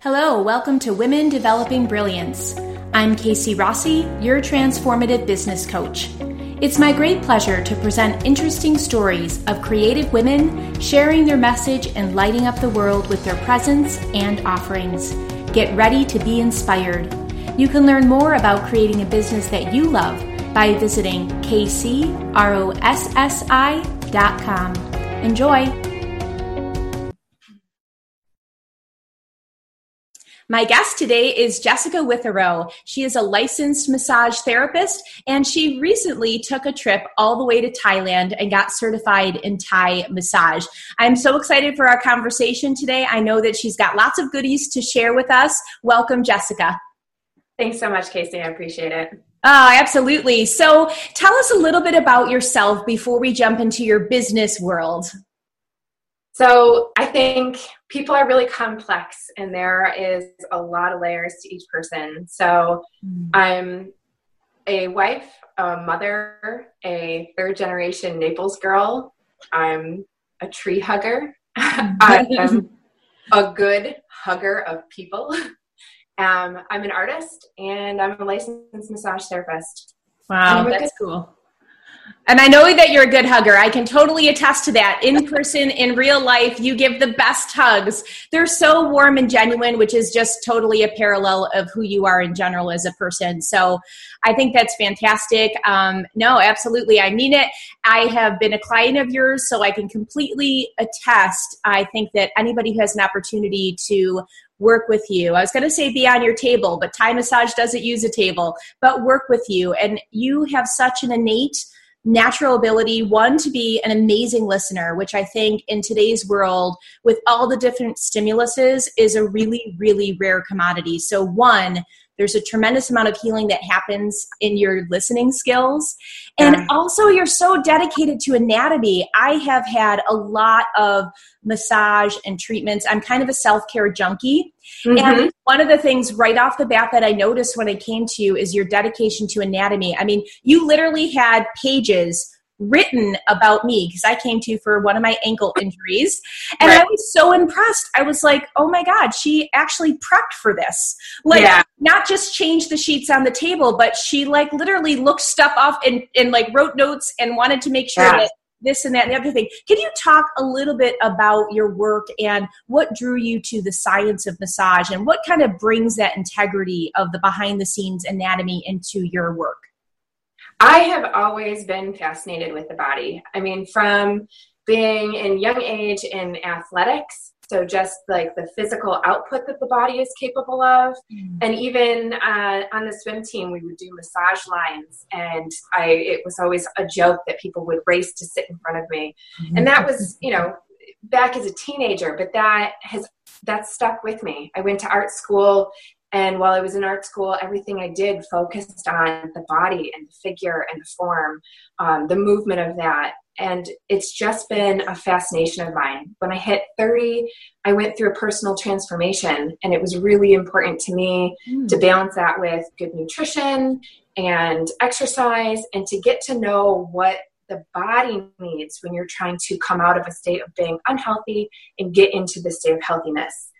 Hello, welcome to Women Developing Brilliance. I'm Casey Rossi, your transformative business coach. It's my great pleasure to present interesting stories of creative women sharing their message and lighting up the world with their presence and offerings. Get ready to be inspired. You can learn more about creating a business that you love by visiting kcrossi.com. Enjoy! My guest today is Jessica Witherow. She is a licensed massage therapist and she recently took a trip all the way to Thailand and got certified in Thai massage. I'm so excited for our conversation today. I know that she's got lots of goodies to share with us. Welcome, Jessica. Thanks so much, Casey. I appreciate it. Oh, absolutely. So tell us a little bit about yourself before we jump into your business world. So I think people are really complex and there is a lot of layers to each person. So mm. I'm a wife, a mother, a third generation Naples girl. I'm a tree hugger. I am a good hugger of people. Um, I'm an artist and I'm a licensed massage therapist. Wow, that's good, cool. And I know that you're a good hugger. I can totally attest to that. In person, in real life, you give the best hugs. They're so warm and genuine, which is just totally a parallel of who you are in general as a person. So I think that's fantastic. Um, no, absolutely. I mean it. I have been a client of yours, so I can completely attest. I think that anybody who has an opportunity to work with you. I was going to say be on your table, but Thai massage doesn't use a table, but work with you. And you have such an innate natural ability one to be an amazing listener which i think in today's world with all the different stimuluses is a really really rare commodity. So one there's a tremendous amount of healing that happens in your listening skills and yeah. also you're so dedicated to anatomy i have had a lot of massage and treatments i'm kind of a self-care junkie Mm-hmm. And one of the things right off the bat that I noticed when I came to you is your dedication to anatomy. I mean, you literally had pages written about me because I came to for one of my ankle injuries. And right. I was so impressed. I was like, oh my God, she actually prepped for this. Like, yeah. not just changed the sheets on the table, but she like literally looked stuff off and, and like wrote notes and wanted to make sure yeah. that this and that and the other thing. Can you talk a little bit about your work and what drew you to the science of massage and what kind of brings that integrity of the behind the scenes anatomy into your work? I have always been fascinated with the body. I mean, from being in young age in athletics so just like the physical output that the body is capable of mm. and even uh, on the swim team we would do massage lines and i it was always a joke that people would race to sit in front of me mm-hmm. and that was you know back as a teenager but that has that stuck with me i went to art school and while I was in art school, everything I did focused on the body and the figure and the form, um, the movement of that and it's just been a fascination of mine. When I hit 30, I went through a personal transformation, and it was really important to me mm. to balance that with good nutrition and exercise and to get to know what the body needs when you're trying to come out of a state of being unhealthy and get into the state of healthiness.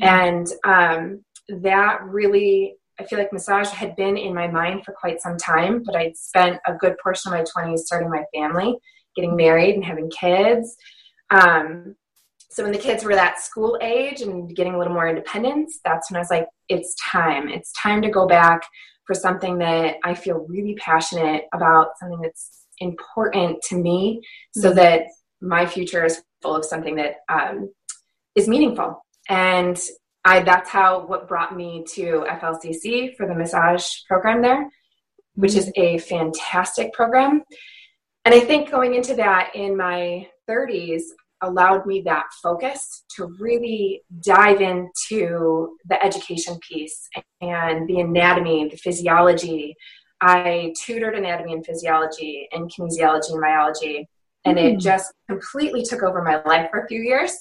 Mm. And um, that really I feel like massage had been in my mind for quite some time, but I'd spent a good portion of my 20s starting my family getting married and having kids. Um, so when the kids were that school age and getting a little more independence, that's when I was like, it's time. It's time to go back for something that I feel really passionate about, something that's important to me, so mm-hmm. that my future is full of something that um, is meaningful. And I that's how what brought me to FLCC for the massage program there, which is a fantastic program. And I think going into that in my 30s allowed me that focus to really dive into the education piece and the anatomy, the physiology. I tutored anatomy and physiology and kinesiology and biology, and mm. it just completely took over my life for a few years.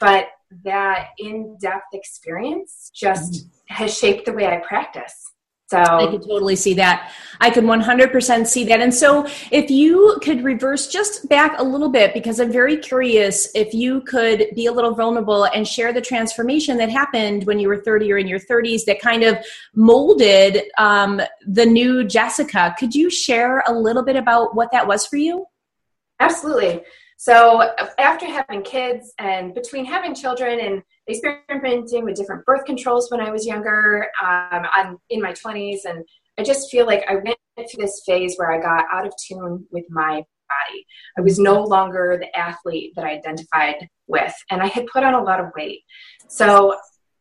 But that in depth experience just mm. has shaped the way I practice So I could totally see that. I could 100% see that. And so, if you could reverse just back a little bit, because I'm very curious if you could be a little vulnerable and share the transformation that happened when you were 30 or in your 30s that kind of molded um, the new Jessica. Could you share a little bit about what that was for you? Absolutely. So, after having kids and between having children and experimenting with different birth controls when I was younger. Um, I'm in my 20s, and I just feel like I went through this phase where I got out of tune with my body. I was no longer the athlete that I identified with, and I had put on a lot of weight. So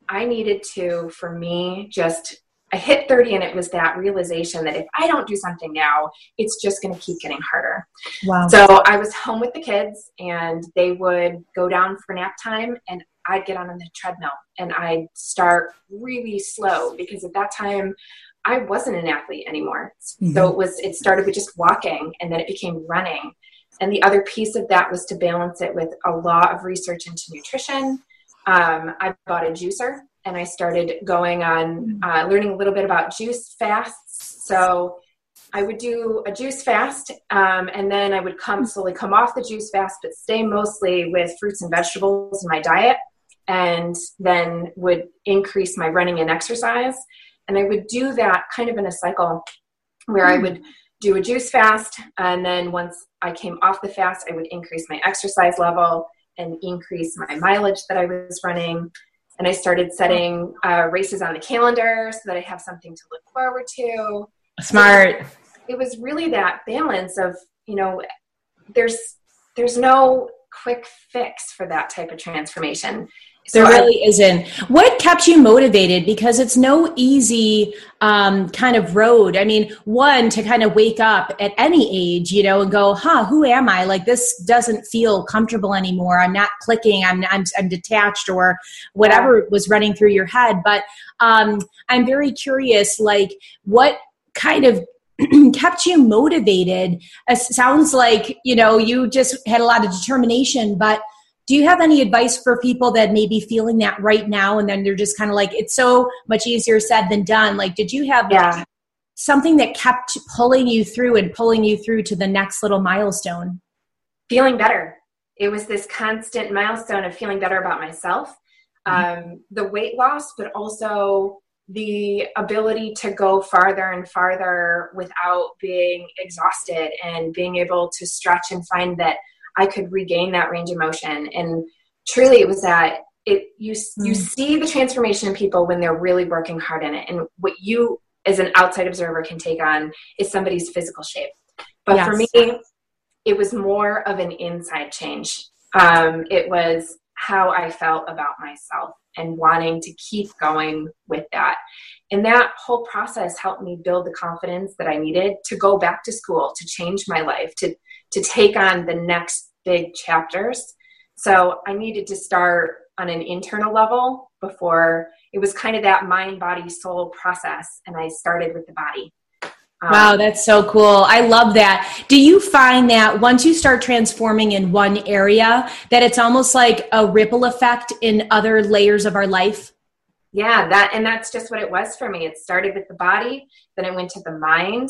I needed to, for me, just I hit 30 and it was that realization that if I don't do something now, it's just going to keep getting harder. Wow. So I was home with the kids and they would go down for nap time and I'd get on the treadmill and I'd start really slow because at that time I wasn't an athlete anymore. Mm-hmm. So it was it started with just walking and then it became running. And the other piece of that was to balance it with a lot of research into nutrition. Um, I bought a juicer and I started going on mm-hmm. uh, learning a little bit about juice fasts. So I would do a juice fast, um, and then I would come slowly come off the juice fast, but stay mostly with fruits and vegetables in my diet and then would increase my running and exercise. And I would do that kind of in a cycle where I hmm. would do a juice fast. And then once I came off the fast, I would increase my exercise level and increase my mileage that I was running. And I started setting uh, races on the calendar so that I have something to look forward to. Smart. It was really that balance of, you know, there's there's no quick fix for that type of transformation. There so really I, isn't. What kept you motivated? Because it's no easy um, kind of road. I mean, one to kind of wake up at any age, you know, and go, "Huh, who am I? Like this doesn't feel comfortable anymore. I'm not clicking. I'm I'm, I'm detached, or whatever yeah. was running through your head." But um, I'm very curious, like what kind of kept you motivated? It sounds like you know you just had a lot of determination, but do you have any advice for people that may be feeling that right now and then they're just kind of like it's so much easier said than done like did you have yeah. something that kept pulling you through and pulling you through to the next little milestone feeling better it was this constant milestone of feeling better about myself mm-hmm. um, the weight loss but also the ability to go farther and farther without being exhausted and being able to stretch and find that I could regain that range of motion. And truly, it was that it you mm. you see the transformation in people when they're really working hard in it, and what you as an outside observer can take on is somebody's physical shape. But yes. for me, it was more of an inside change. Um, it was how I felt about myself and wanting to keep going with that. And that whole process helped me build the confidence that I needed to go back to school, to change my life, to to take on the next big chapters. So I needed to start on an internal level before it was kind of that mind, body, soul process. And I started with the body. Um, wow, that's so cool. I love that. Do you find that once you start transforming in one area, that it's almost like a ripple effect in other layers of our life? Yeah, that and that's just what it was for me. It started with the body, then it went to the mind,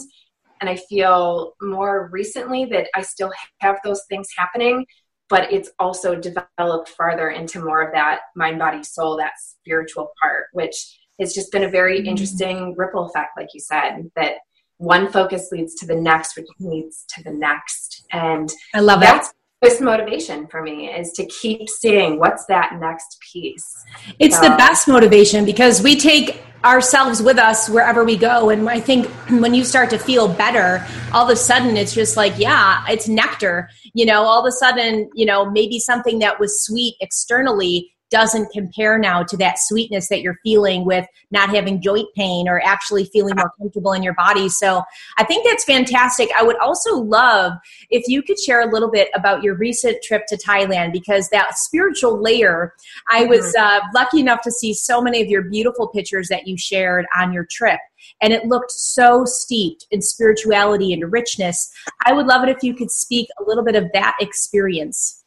and I feel more recently that I still have those things happening, but it's also developed farther into more of that mind, body, soul, that spiritual part, which has just been a very mm-hmm. interesting ripple effect, like you said, that one focus leads to the next, which leads to the next. And I love that's that this motivation for me is to keep seeing what's that next piece. It's so. the um, best motivation because we take ourselves with us wherever we go. And I think when you start to feel better, all of a sudden it's just like, yeah, it's nectar. You know, all of a sudden, you know, maybe something that was sweet externally doesn't compare now to that sweetness that you're feeling with not having joint pain or actually feeling more comfortable in your body. So I think that's fantastic. I would also love if you could share a little bit about your recent trip to Thailand because that spiritual layer, I was mm-hmm. uh, lucky enough to see so many of your beautiful pictures that you shared on your trip and it looked so steeped in spirituality and richness. I would love it if you could speak a little bit of that experience.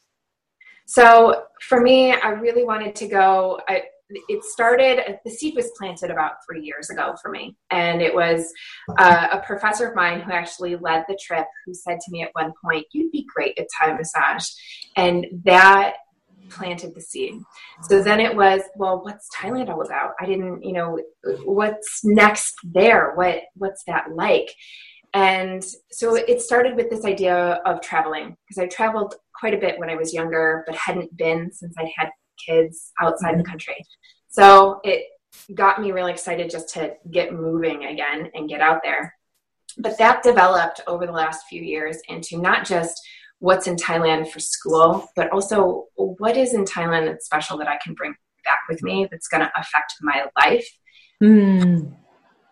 So for me, I really wanted to go. I, it started, the seed was planted about three years ago for me. And it was uh, a professor of mine who actually led the trip who said to me at one point, You'd be great at Thai massage. And that planted the seed. So then it was, well, what's Thailand all about? I didn't, you know, what's next there? What what's that like? And so it started with this idea of traveling because I traveled quite a bit when I was younger, but hadn't been since I had kids outside the country. So it got me really excited just to get moving again and get out there. But that developed over the last few years into not just what's in Thailand for school, but also what is in Thailand that's special that I can bring back with me that's going to affect my life. Mm.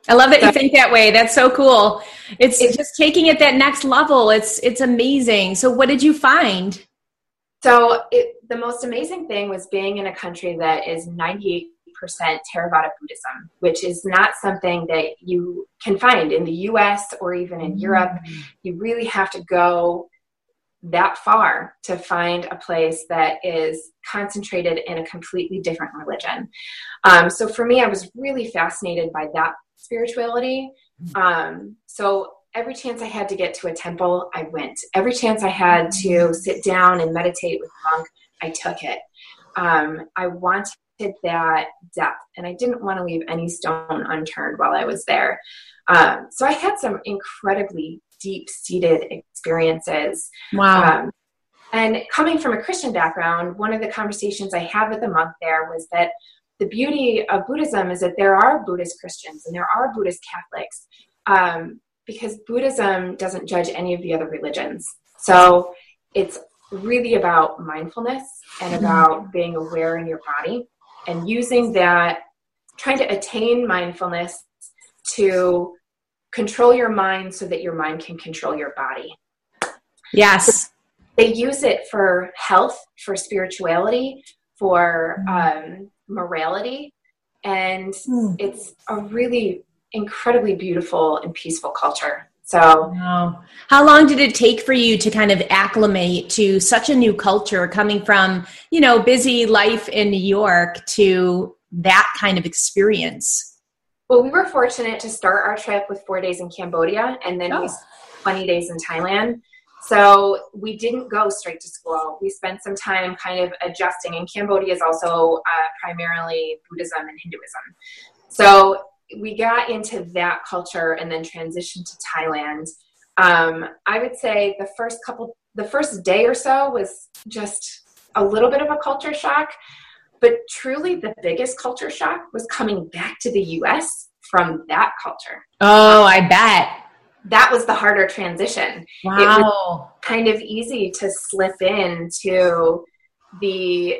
I love that you think that way. That's so cool. It's, it's just taking it that next level. It's it's amazing. So what did you find? So it, the most amazing thing was being in a country that is 98% Theravada Buddhism, which is not something that you can find in the US or even in mm-hmm. Europe. You really have to go that far to find a place that is concentrated in a completely different religion. Um, so for me, I was really fascinated by that spirituality. Um, so every chance I had to get to a temple, I went. Every chance I had to sit down and meditate with a monk, I took it. Um, I wanted that depth, and I didn't want to leave any stone unturned while I was there. Um, so I had some incredibly deep seated experiences. Wow. Um, and coming from a Christian background, one of the conversations I had with a monk there was that the beauty of Buddhism is that there are Buddhist Christians and there are Buddhist Catholics um, because Buddhism doesn't judge any of the other religions. So it's really about mindfulness and mm-hmm. about being aware in your body and using that, trying to attain mindfulness to control your mind so that your mind can control your body. Yes. they use it for health, for spirituality, for mm-hmm. um, morality and mm. it's a really incredibly beautiful and peaceful culture so wow. how long did it take for you to kind of acclimate to such a new culture coming from you know busy life in new york to that kind of experience well we were fortunate to start our trip with four days in cambodia and then oh. 20 days in thailand so we didn't go straight to school. We spent some time kind of adjusting, and Cambodia is also uh, primarily Buddhism and Hinduism. So we got into that culture and then transitioned to Thailand. Um, I would say the first couple, the first day or so was just a little bit of a culture shock, but truly the biggest culture shock was coming back to the US from that culture. Oh, I bet that was the harder transition. Wow. It was kind of easy to slip into the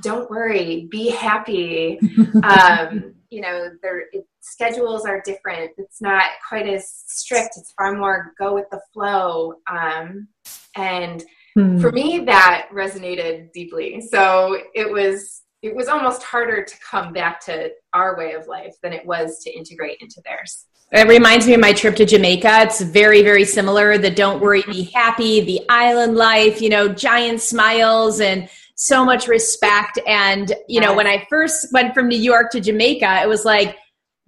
don't worry, be happy. um, you know, their schedules are different. It's not quite as strict. It's far more go with the flow. Um, and hmm. for me, that resonated deeply. So it was it was almost harder to come back to our way of life than it was to integrate into theirs. It reminds me of my trip to Jamaica. It's very, very similar. The don't worry, be happy, the island life, you know, giant smiles and so much respect. And, you know, when I first went from New York to Jamaica, it was like,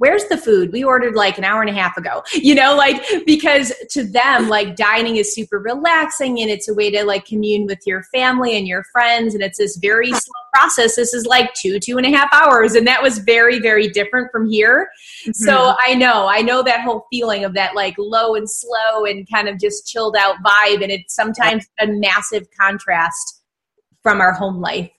where's the food? We ordered like an hour and a half ago. You know like because to them like dining is super relaxing and it's a way to like commune with your family and your friends and it's this very slow process. This is like two two and a half hours and that was very very different from here. Mm-hmm. so i know i know that whole feeling of that like low and slow and kind of just chilled out vibe and it's sometimes a massive contrast from our home life.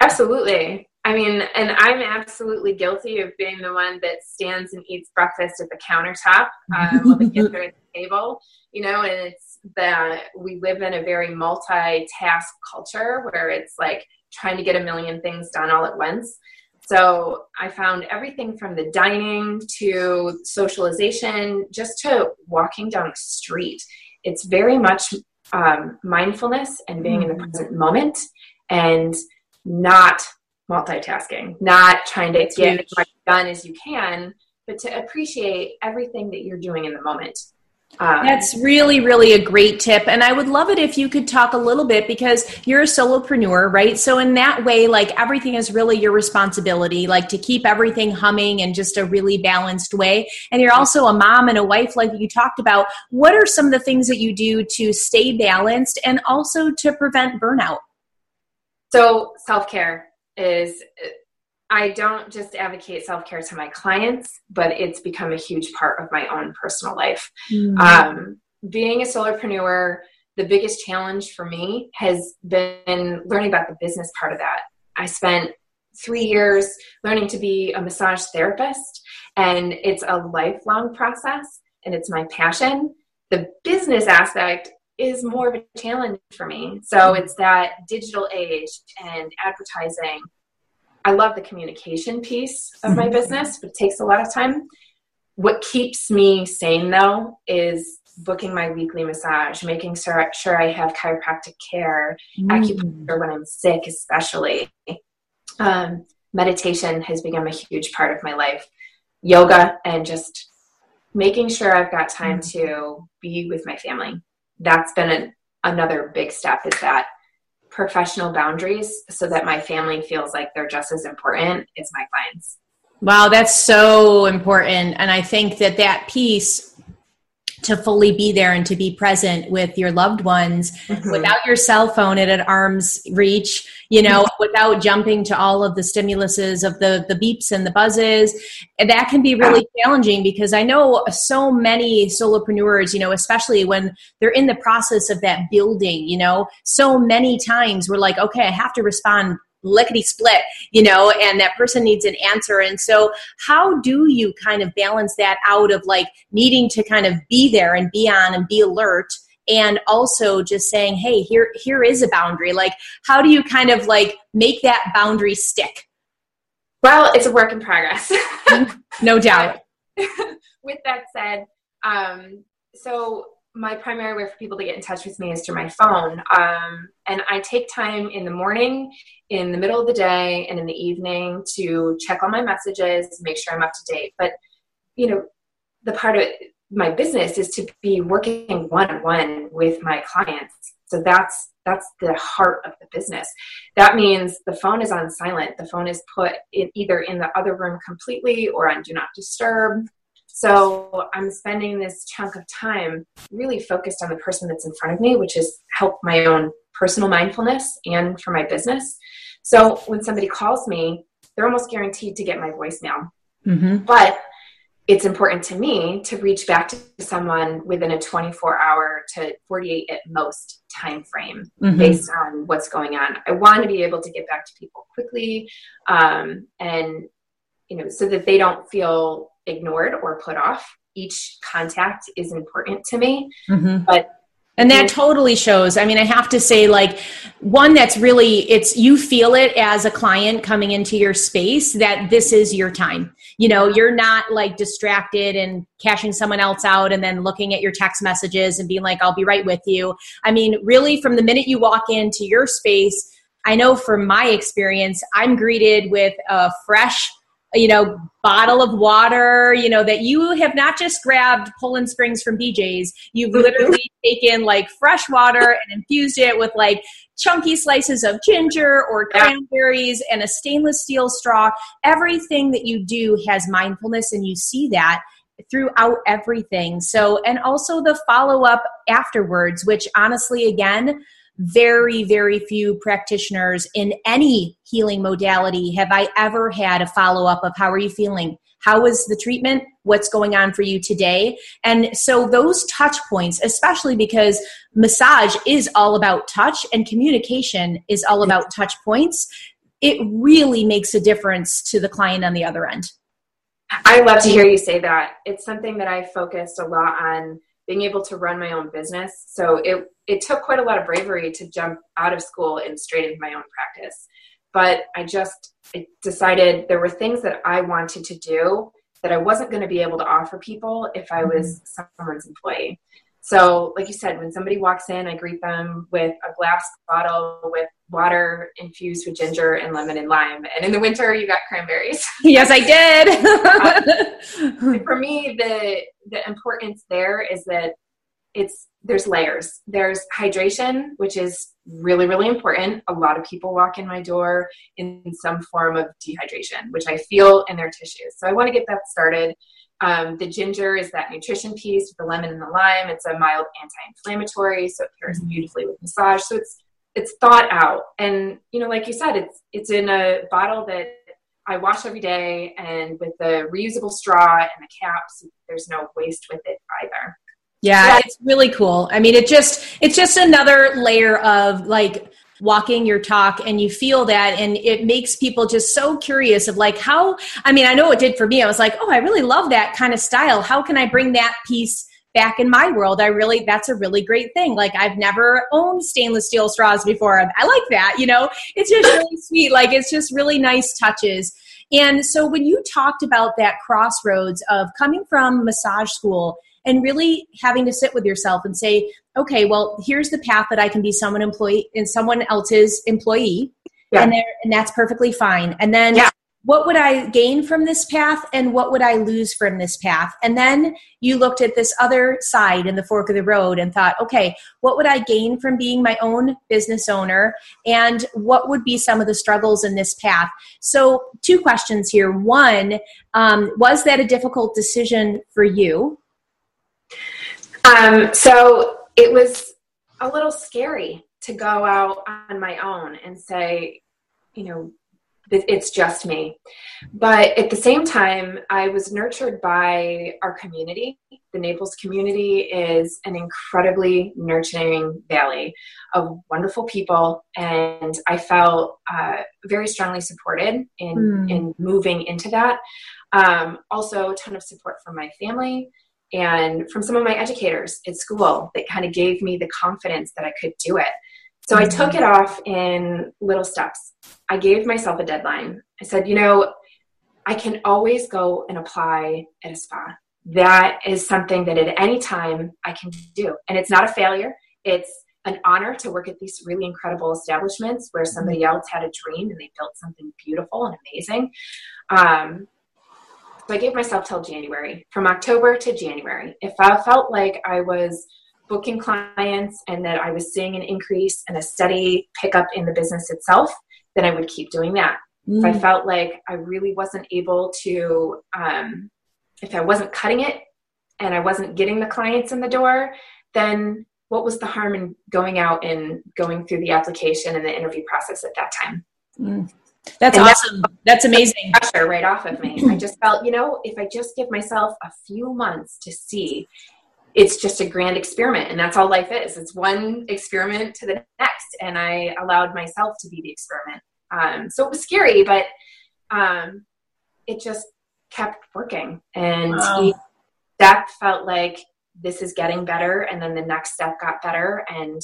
Absolutely I mean, and I'm absolutely guilty of being the one that stands and eats breakfast at the countertop um, while the kids are at the table. You know, and it's that we live in a very multitask culture where it's like trying to get a million things done all at once. So I found everything from the dining to socialization, just to walking down the street. It's very much um, mindfulness and being mm-hmm. in the mm. present moment and not multitasking, not trying to That's get huge. as much done as you can, but to appreciate everything that you're doing in the moment. Um, That's really, really a great tip. And I would love it if you could talk a little bit because you're a solopreneur, right? So, in that way, like everything is really your responsibility, like to keep everything humming in just a really balanced way. And you're also a mom and a wife, like you talked about. What are some of the things that you do to stay balanced and also to prevent burnout? So, self care is I don't just advocate self care to my clients, but it's become a huge part of my own personal life. Mm-hmm. Um, being a solopreneur, the biggest challenge for me has been learning about the business part of that. I spent three years learning to be a massage therapist, and it's a lifelong process and it's my passion. The business aspect is more of a challenge for me. So it's that digital age and advertising I love the communication piece of my mm-hmm. business, but it takes a lot of time. What keeps me sane though is booking my weekly massage, making sure, sure I have chiropractic care, mm. acupuncture when I'm sick, especially. Um, meditation has become a huge part of my life. Yoga and just making sure I've got time mm. to be with my family. That's been an, another big step is that professional boundaries so that my family feels like they're just as important as my clients. Wow, that's so important. And I think that that piece to fully be there and to be present with your loved ones mm-hmm. without your cell phone at an arm's reach you know mm-hmm. without jumping to all of the stimuluses of the the beeps and the buzzes and that can be really challenging because i know so many solopreneurs you know especially when they're in the process of that building you know so many times we're like okay i have to respond lickety split, you know, and that person needs an answer. And so, how do you kind of balance that out of like needing to kind of be there and be on and be alert? and also just saying hey here here is a boundary like how do you kind of like make that boundary stick well it's a work in progress no doubt with that said um so my primary way for people to get in touch with me is through my phone. Um, and I take time in the morning, in the middle of the day, and in the evening to check all my messages, make sure I'm up to date. But, you know, the part of my business is to be working one on one with my clients. So that's that's the heart of the business. That means the phone is on silent. The phone is put in either in the other room completely or on do not disturb so I'm spending this chunk of time really focused on the person that's in front of me, which is help my own personal mindfulness and for my business. So when somebody calls me, they're almost guaranteed to get my voicemail. Mm-hmm. But it's important to me to reach back to someone within a 24 hour to 48 at most time frame mm-hmm. based on what's going on. I want to be able to get back to people quickly um, and you know so that they don't feel ignored or put off. Each contact is important to me, mm-hmm. but and that totally shows. I mean, I have to say, like, one that's really, it's you feel it as a client coming into your space that this is your time. You know, you're not like distracted and cashing someone else out and then looking at your text messages and being like, I'll be right with you. I mean, really, from the minute you walk into your space, I know from my experience, I'm greeted with a fresh, you know, bottle of water, you know, that you have not just grabbed Poland Springs from BJ's, you've mm-hmm. literally taken like fresh water and infused it with like chunky slices of ginger or cranberries and a stainless steel straw. Everything that you do has mindfulness, and you see that throughout everything. So, and also the follow up afterwards, which honestly, again, very, very few practitioners in any healing modality have I ever had a follow up of how are you feeling? How was the treatment? What's going on for you today? And so those touch points, especially because massage is all about touch and communication is all about touch points, it really makes a difference to the client on the other end. I love to hear you say that. It's something that I focused a lot on being able to run my own business. So it it took quite a lot of bravery to jump out of school and straight into my own practice. But I just I decided there were things that I wanted to do that I wasn't going to be able to offer people if I was mm-hmm. someone's employee. So, like you said, when somebody walks in, I greet them with a glass bottle with water infused with ginger and lemon and lime. And in the winter, you got cranberries. Yes, I did. uh, for me, the the importance there is that it's there's layers. There's hydration, which is really, really important. A lot of people walk in my door in some form of dehydration, which I feel in their tissues. So I want to get that started. Um, the ginger is that nutrition piece, the lemon and the lime. It's a mild anti-inflammatory, so it pairs beautifully with massage. So it's it's thought out, and you know, like you said, it's it's in a bottle that I wash every day, and with the reusable straw and the caps, there's no waste with it either. Yeah, yeah, it's really cool. I mean, it just it's just another layer of like walking your talk and you feel that and it makes people just so curious of like how I mean, I know it did for me. I was like, "Oh, I really love that kind of style. How can I bring that piece back in my world, I really, that's a really great thing. Like, I've never owned stainless steel straws before. I like that, you know, it's just really sweet. Like, it's just really nice touches. And so, when you talked about that crossroads of coming from massage school and really having to sit with yourself and say, okay, well, here's the path that I can be someone employee and someone else's employee. Yeah. And, and that's perfectly fine. And then yeah. What would I gain from this path and what would I lose from this path? And then you looked at this other side in the fork of the road and thought, okay, what would I gain from being my own business owner? And what would be some of the struggles in this path? So, two questions here. One, um, was that a difficult decision for you? Um, so it was a little scary to go out on my own and say, you know, it's just me. But at the same time, I was nurtured by our community. The Naples community is an incredibly nurturing valley of wonderful people, and I felt uh, very strongly supported in mm. in moving into that. Um, also, a ton of support from my family and from some of my educators at school that kind of gave me the confidence that I could do it. So I took it off in little steps. I gave myself a deadline. I said, you know, I can always go and apply at a spa. That is something that at any time I can do. And it's not a failure. It's an honor to work at these really incredible establishments where somebody else had a dream and they built something beautiful and amazing. Um, so I gave myself till January, from October to January. If I felt like I was booking clients and that I was seeing an increase and a steady pickup in the business itself, then I would keep doing that. Mm. If I mm. felt like I really wasn't able to, um, if I wasn't cutting it and I wasn't getting the clients in the door, then what was the harm in going out and going through the application and the interview process at that time? Mm. That's and awesome. That's amazing. Pressure right off of me. I just felt, you know, if I just give myself a few months to see, it's just a grand experiment. And that's all life is. It's one experiment to the next. And I allowed myself to be the experiment. Um, so it was scary, but um, it just kept working. And wow. that felt like this is getting better. And then the next step got better. And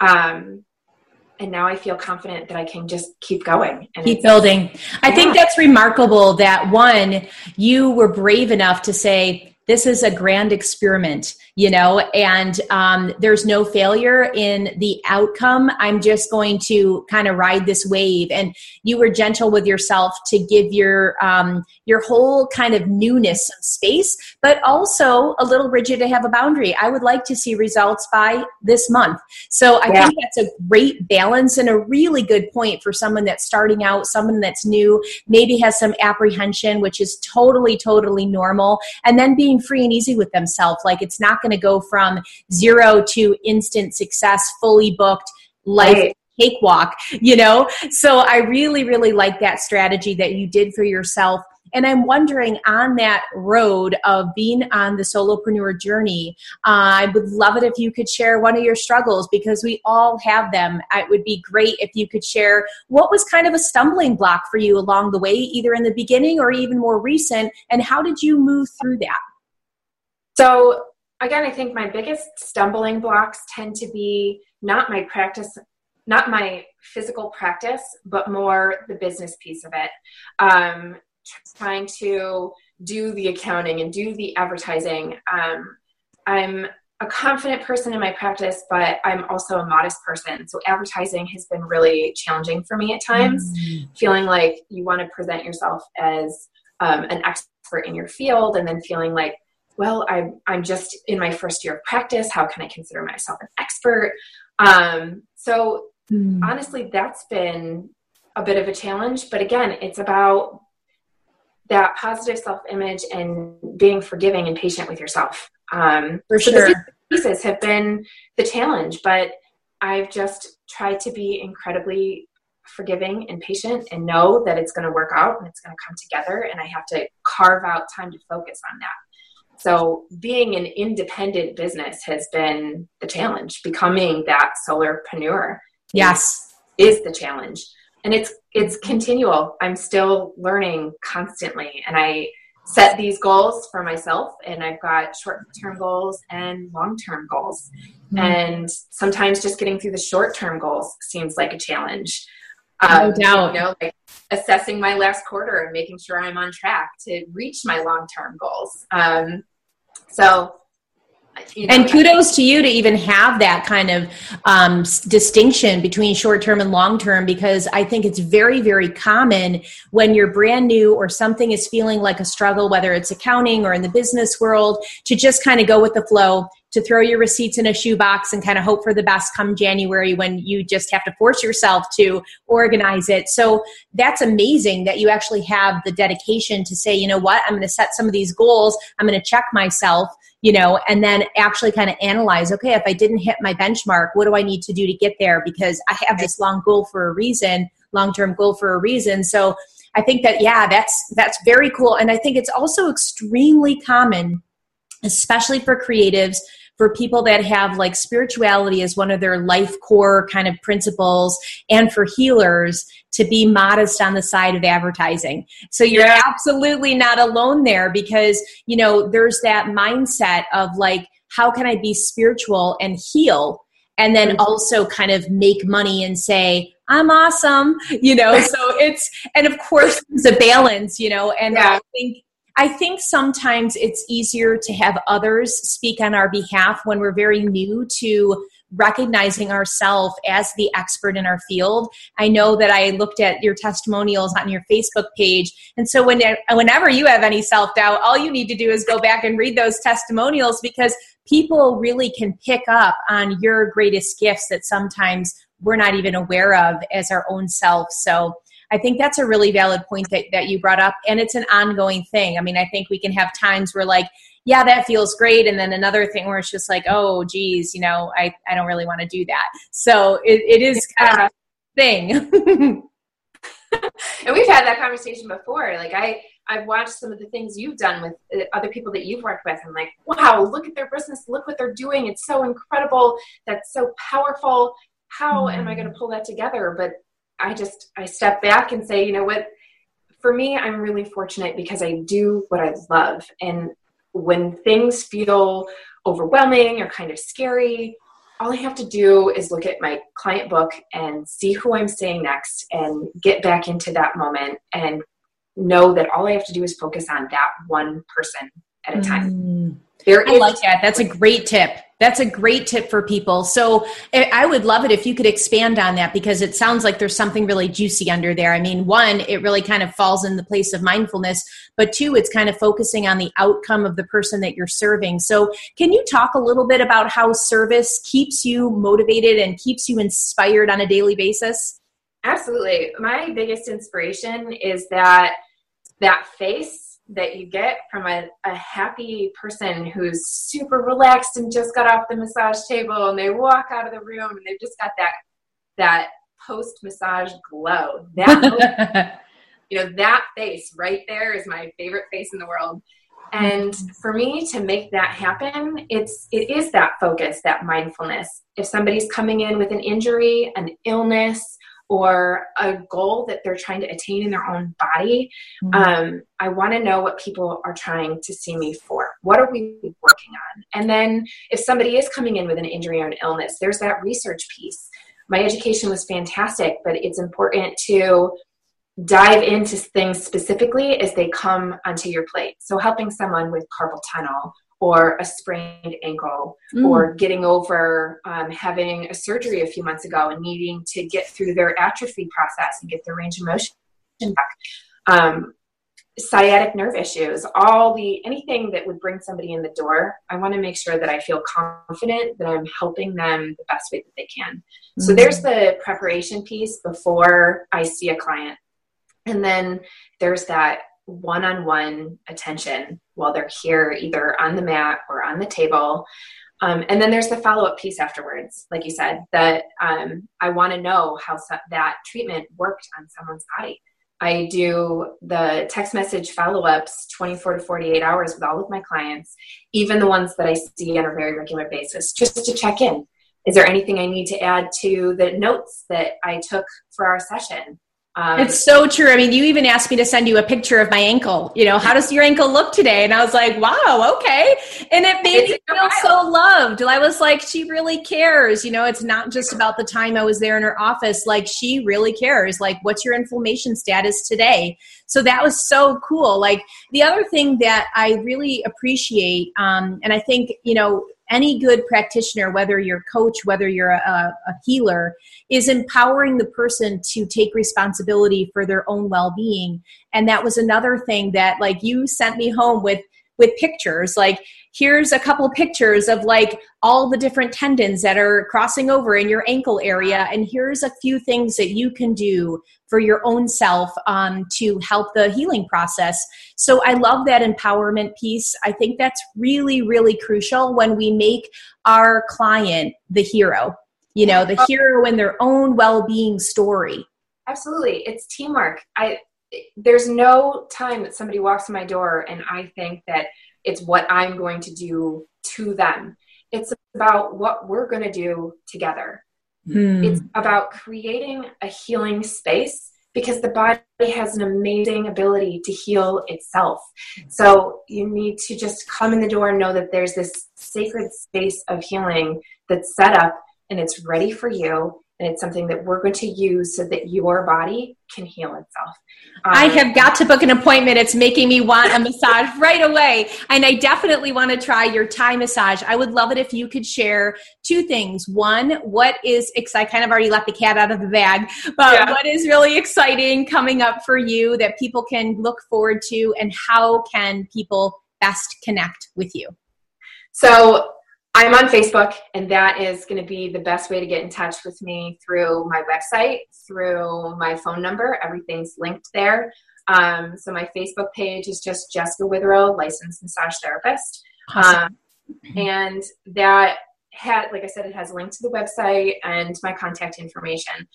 um, and now I feel confident that I can just keep going and keep building. I yeah. think that's remarkable that one, you were brave enough to say, this is a grand experiment you know and um, there's no failure in the outcome. I'm just going to kind of ride this wave. And you were gentle with yourself to give your um, your whole kind of newness some space but also a little rigid to have a boundary. I would like to see results by this month. So i yeah. think that's a great balance and a really good point for someone that's starting out someone that's new maybe has some apprehension which is totally totally normal. And then being free and easy with themselves like it's not going to go from zero to instant success, fully booked life. Right cakewalk, you know? So I really, really like that strategy that you did for yourself. And I'm wondering on that road of being on the solopreneur journey, uh, I would love it if you could share one of your struggles because we all have them. It would be great if you could share what was kind of a stumbling block for you along the way, either in the beginning or even more recent, and how did you move through that? So, again, I think my biggest stumbling blocks tend to be not my practice, not my physical practice, but more the business piece of it. Um, trying to do the accounting and do the advertising. Um, I'm a confident person in my practice, but I'm also a modest person. So advertising has been really challenging for me at times, mm-hmm. feeling like you want to present yourself as um, an expert in your field and then feeling like well, I'm, I'm just in my first year of practice. How can I consider myself an expert? Um, so mm. honestly, that's been a bit of a challenge. But again, it's about that positive self image and being forgiving and patient with yourself. Um, For so sure. pieces have been the challenge, but I've just tried to be incredibly forgiving and patient and know that it's going to work out and it's going to come together and I have to carve out time to focus on that. So being an independent business has been the challenge. Becoming that solopreneur yes is, is the challenge. And it's it's continual. I'm still learning constantly and I set these goals for myself and I've got short-term goals and long-term goals. Mm-hmm. And sometimes just getting through the short-term goals seems like a challenge. Um, no doubt. You know, like assessing my last quarter and making sure I'm on track to reach my long term goals. Um, so, you know, and kudos to you to even have that kind of um, distinction between short term and long term because I think it's very, very common when you're brand new or something is feeling like a struggle, whether it's accounting or in the business world, to just kind of go with the flow, to throw your receipts in a shoebox and kind of hope for the best come January when you just have to force yourself to organize it. So that's amazing that you actually have the dedication to say, you know what, I'm going to set some of these goals, I'm going to check myself, you know, and then actually kind of analyze, okay, if I didn't hit my benchmark, what do I need to do to get there? Because I have this long goal for a reason, long term goal for a reason. So I think that, yeah, that's, that's very cool. And I think it's also extremely common, especially for creatives for people that have like spirituality as one of their life core kind of principles and for healers to be modest on the side of advertising. So you're yeah. absolutely not alone there because, you know, there's that mindset of like, how can I be spiritual and heal? And then mm-hmm. also kind of make money and say, I'm awesome, you know. So it's, and of course, there's a balance, you know. And yeah. I think I think sometimes it's easier to have others speak on our behalf when we're very new to recognizing ourselves as the expert in our field. I know that I looked at your testimonials on your Facebook page. And so when, whenever you have any self doubt, all you need to do is go back and read those testimonials because people really can pick up on your greatest gifts that sometimes we're not even aware of as our own self. So I think that's a really valid point that, that you brought up. And it's an ongoing thing. I mean, I think we can have times where, like, yeah, that feels great. And then another thing where it's just like, oh, geez, you know, I, I don't really want to do that. So it, it is kind of a thing. and we've had that conversation before. Like, I, I've watched some of the things you've done with uh, other people that you've worked with. I'm like, wow, look at their business. Look what they're doing. It's so incredible. That's so powerful. How mm-hmm. am I going to pull that together? But I just I step back and say, you know what? For me, I'm really fortunate because I do what I love, and when things feel overwhelming or kind of scary, all I have to do is look at my client book and see who I'm seeing next and get back into that moment and know that all I have to do is focus on that one person at a time. Mm. There I like that. That's a great tip. That's a great tip for people. So I would love it if you could expand on that because it sounds like there's something really juicy under there. I mean, one, it really kind of falls in the place of mindfulness, but two, it's kind of focusing on the outcome of the person that you're serving. So can you talk a little bit about how service keeps you motivated and keeps you inspired on a daily basis? Absolutely. My biggest inspiration is that that face that you get from a, a happy person who's super relaxed and just got off the massage table and they walk out of the room and they've just got that that post massage glow. That you know that face right there is my favorite face in the world. And for me to make that happen it's it is that focus that mindfulness. If somebody's coming in with an injury an illness or a goal that they're trying to attain in their own body, mm-hmm. um, I want to know what people are trying to see me for. What are we working on? And then if somebody is coming in with an injury or an illness, there's that research piece. My education was fantastic, but it's important to dive into things specifically as they come onto your plate. So helping someone with carpal tunnel or a sprained ankle mm. or getting over um, having a surgery a few months ago and needing to get through their atrophy process and get their range of motion back. Um, sciatic nerve issues, all the anything that would bring somebody in the door, I want to make sure that I feel confident that I'm helping them the best way that they can. Mm-hmm. So there's the preparation piece before I see a client. And then there's that one-on-one attention while they're here either on the mat or on the table. Um, and then there's the follow-up piece afterwards, like you said, that um, I want to know how so- that treatment worked on someone's body I do the text message follow ups 24 to 48 hours with all of my clients, even the ones that I see on a very regular basis, just to check in. Is there anything I need to add to the notes that I took for our session? Um, it's so true. I mean, you even asked me to send you a picture of my ankle. You know, how does your ankle look today? And I was like, wow, okay. And it made me feel so loved. I was like, she really cares. You know, it's not just about the time I was there in her office. Like, she really cares. Like, what's your inflammation status today? So that was so cool. Like, the other thing that I really appreciate, um, and I think, you know, any good practitioner, whether you're a coach, whether you're a, a, healer, is empowering the person to take responsibility for their own well-being. And that was another thing that like you sent me home with with pictures like here's a couple pictures of like all the different tendons that are crossing over in your ankle area and here's a few things that you can do for your own self um, to help the healing process. So i love that empowerment piece. I think that's really really crucial when we make our client the hero you know the hero in their own well-being story. Absolutely. It's teamwork. I there's no time that somebody walks in my door and I think that it's what I'm going to do to them. It's about what we're going to do together. Hmm. It's about creating a healing space because the body has an amazing ability to heal itself. So you need to just come in the door and know that there's this sacred space of healing that's set up and it's ready for you and it's something that we're going to use so that your body can heal itself. Um, I have got to book an appointment. It's making me want a massage right away. And I definitely want to try your Thai massage. I would love it if you could share two things. One, what is, I kind of already let the cat out of the bag, but yeah. what is really exciting coming up for you that people can look forward to, and how can people best connect with you? So I'm on Facebook, and that is going to be the best way to get in touch with me through my website, through my phone number. Everything's linked there. Um, so my Facebook page is just Jessica Witherow, licensed massage therapist, awesome. um, and that had, like I said, it has a link to the website and my contact information.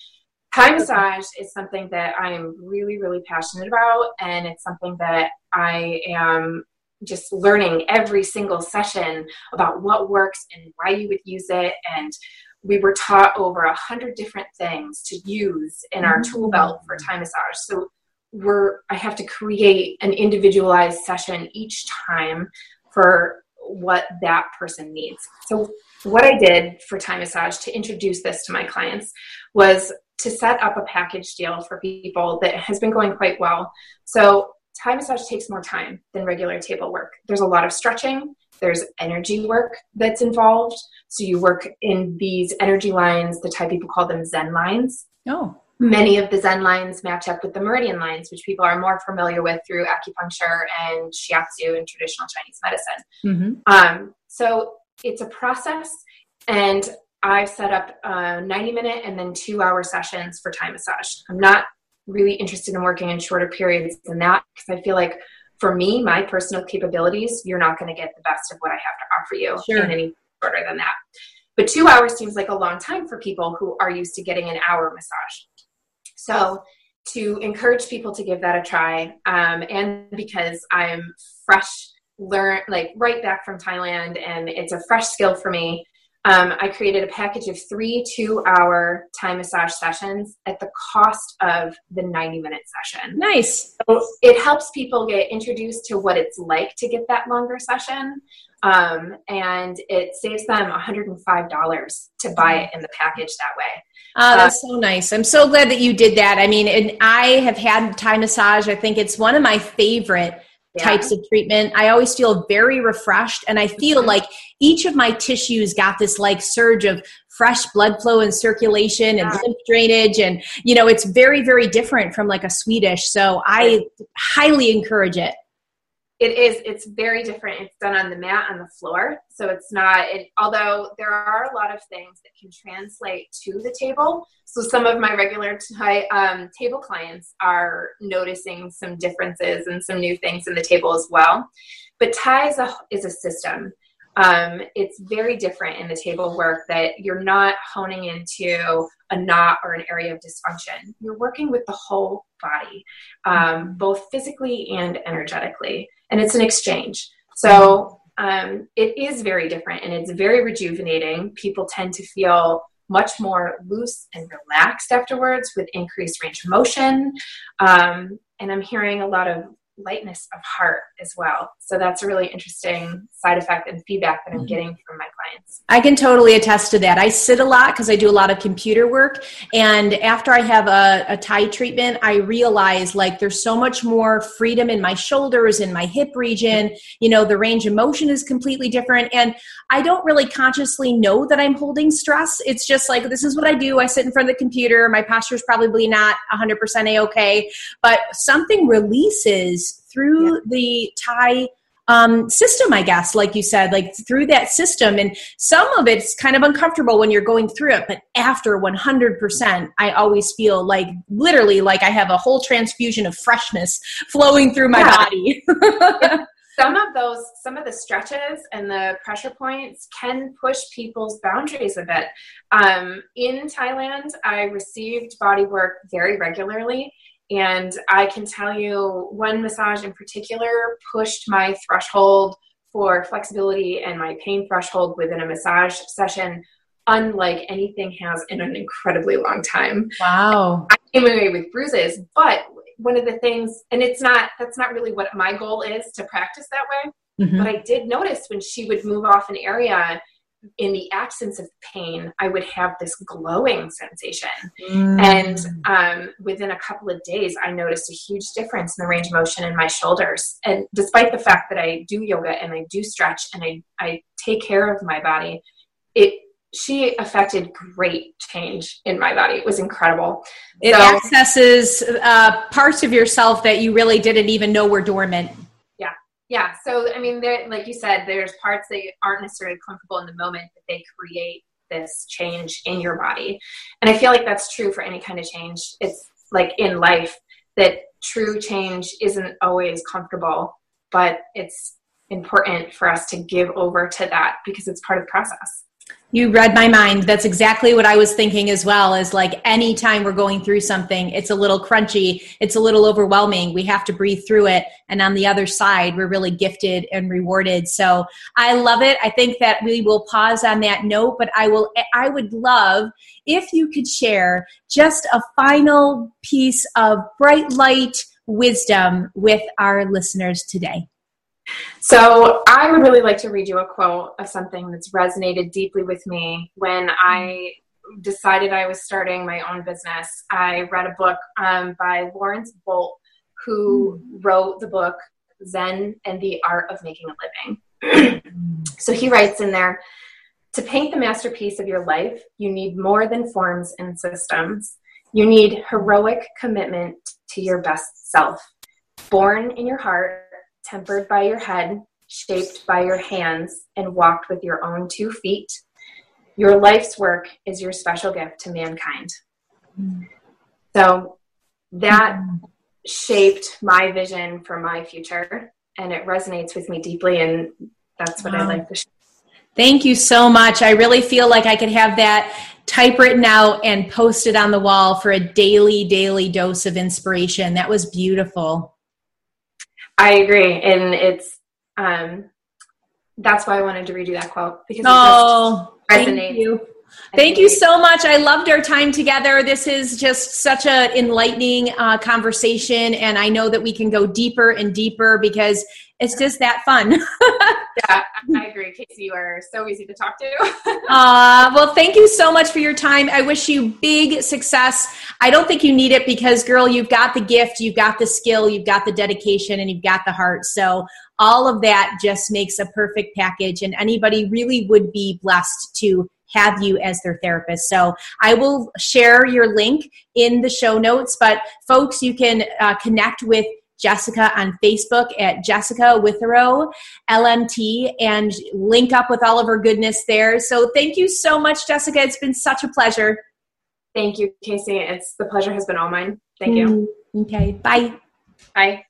Thai massage is something that I am really, really passionate about, and it's something that I am just learning every single session about what works and why you would use it. And we were taught over a hundred different things to use in our tool mm-hmm. belt for Thai massage. So we're i have to create an individualized session each time for what that person needs. So what i did for Thai massage to introduce this to my clients was to set up a package deal for people that has been going quite well. So Thai massage takes more time than regular table work. There's a lot of stretching, there's energy work that's involved. So you work in these energy lines, the Thai people call them Sen lines. Oh. Many of the Sen lines match up with the meridian lines, which people are more familiar with through acupuncture and shiatsu and traditional Chinese medicine. Mm-hmm. Um, so it's a process, and I've set up a 90 minute and then two hour sessions for Thai massage. I'm not really interested in working in shorter periods than that because I feel like for me, my personal capabilities, you're not going to get the best of what I have to offer you sure. in any shorter than that. But two hours seems like a long time for people who are used to getting an hour massage. So to encourage people to give that a try, um, and because I'm fresh, learn like right back from Thailand, and it's a fresh skill for me um, I created a package of three two hour Thai massage sessions at the cost of the 90 minute session. Nice. So it helps people get introduced to what it's like to get that longer session. Um, and it saves them $105 to buy it in the package that way. Oh, that's so nice. I'm so glad that you did that. I mean, and I have had Thai massage. I think it's one of my favorite yeah. types of treatment. I always feel very refreshed and I feel mm-hmm. like each of my tissues got this like surge of fresh blood flow and circulation and lymph drainage and you know it's very very different from like a swedish so i highly encourage it it is it's very different. It's done on the mat on the floor. So it's not it, although there are a lot of things that can translate to the table. So some of my regular t- um, table clients are noticing some differences and some new things in the table as well. But thai is a, is a system. Um, it's very different in the table work that you're not honing into a knot or an area of dysfunction. You're working with the whole body, um, both physically and energetically, and it's an exchange. So um, it is very different and it's very rejuvenating. People tend to feel much more loose and relaxed afterwards with increased range of motion. Um, and I'm hearing a lot of lightness of heart as well. So that's a really interesting side effect and feedback that I'm mm-hmm. getting from my clients. I can totally attest to that. I sit a lot because I do a lot of computer work. And after I have a, a Thai treatment, I realize like there's so much more freedom in my shoulders, in my hip region. You know, the range of motion is completely different. And I don't really consciously know that I'm holding stress. It's just like, this is what I do. I sit in front of the computer. My posture is probably not 100% A okay, but something releases through yeah. the Thai um, system, I guess, like you said, like through that system. And some of it's kind of uncomfortable when you're going through it, but after 100%, I always feel like literally like I have a whole transfusion of freshness flowing through my yeah. body. some of those, some of the stretches and the pressure points can push people's boundaries a bit. Um, in Thailand, I received body work very regularly and I can tell you one massage in particular pushed my threshold for flexibility and my pain threshold within a massage session unlike anything has in an incredibly long time. Wow. I came away with bruises, but one of the things, and it's not, that's not really what my goal is to practice that way. Mm-hmm. But I did notice when she would move off an area in the absence of pain, I would have this glowing sensation. Mm. And um, within a couple of days, I noticed a huge difference in the range of motion in my shoulders. And despite the fact that I do yoga and I do stretch and I, I take care of my body, it she affected great change in my body. It was incredible. It so, accesses uh, parts of yourself that you really didn't even know were dormant yeah so i mean like you said there's parts that aren't necessarily comfortable in the moment that they create this change in your body. And i feel like that's true for any kind of change. It's like in life that true change isn't always comfortable but it's important for us to give over to that because it's part of the process you read my mind. That's exactly what I was thinking as well. Is like anytime we're going through something, it's a little crunchy, it's a little overwhelming. We have to breathe through it. And on the other side, we're really gifted and rewarded. So I love it. I think that we will pause on that note, but I will, I would love if you could share just a final piece of bright light wisdom with our listeners today. So, I would really like to read you a quote of something that's resonated deeply with me when I decided I was starting my own business. I read a book um, by Laurence Boldt, who mm. wrote the book Zen and the Art of Making a Living. so, he writes in there to paint the masterpiece of your life, you need more than forms and systems. You need heroic commitment to your best self, born in your heart tempered by your head, shaped by your hands, and walked with your own two feet. Your life's work is your special gift to mankind. So that shaped my vision for my future, and it resonates with me deeply, and that's what wow. I like to share. Thank you so much. I really feel like I could have that typewritten out and posted on the wall for a daily, daily dose of inspiration. That was beautiful. I agree, and it's um, that's why I wanted to read you that quote because it oh, just resonates. Thank you so much. I loved our time together. This is just such an enlightening uh, conversation, and I know that we can go deeper and deeper because it's just that fun. yeah, I agree, Casey. You are so easy to talk to. uh, well, thank you so much for your time. I wish you big success. I don't think you need it because, girl, you've got the gift, you've got the skill, you've got the dedication, and you've got the heart. So all of that just makes a perfect package, and anybody really would be blessed to have you as their therapist. So I will share your link in the show notes, but folks, you can uh, connect with Jessica on Facebook at Jessica Withrow LMT and link up with all of her goodness there. So thank you so much, Jessica. It's been such a pleasure. Thank you, Casey. It's the pleasure has been all mine. Thank you. Mm, okay. Bye. Bye.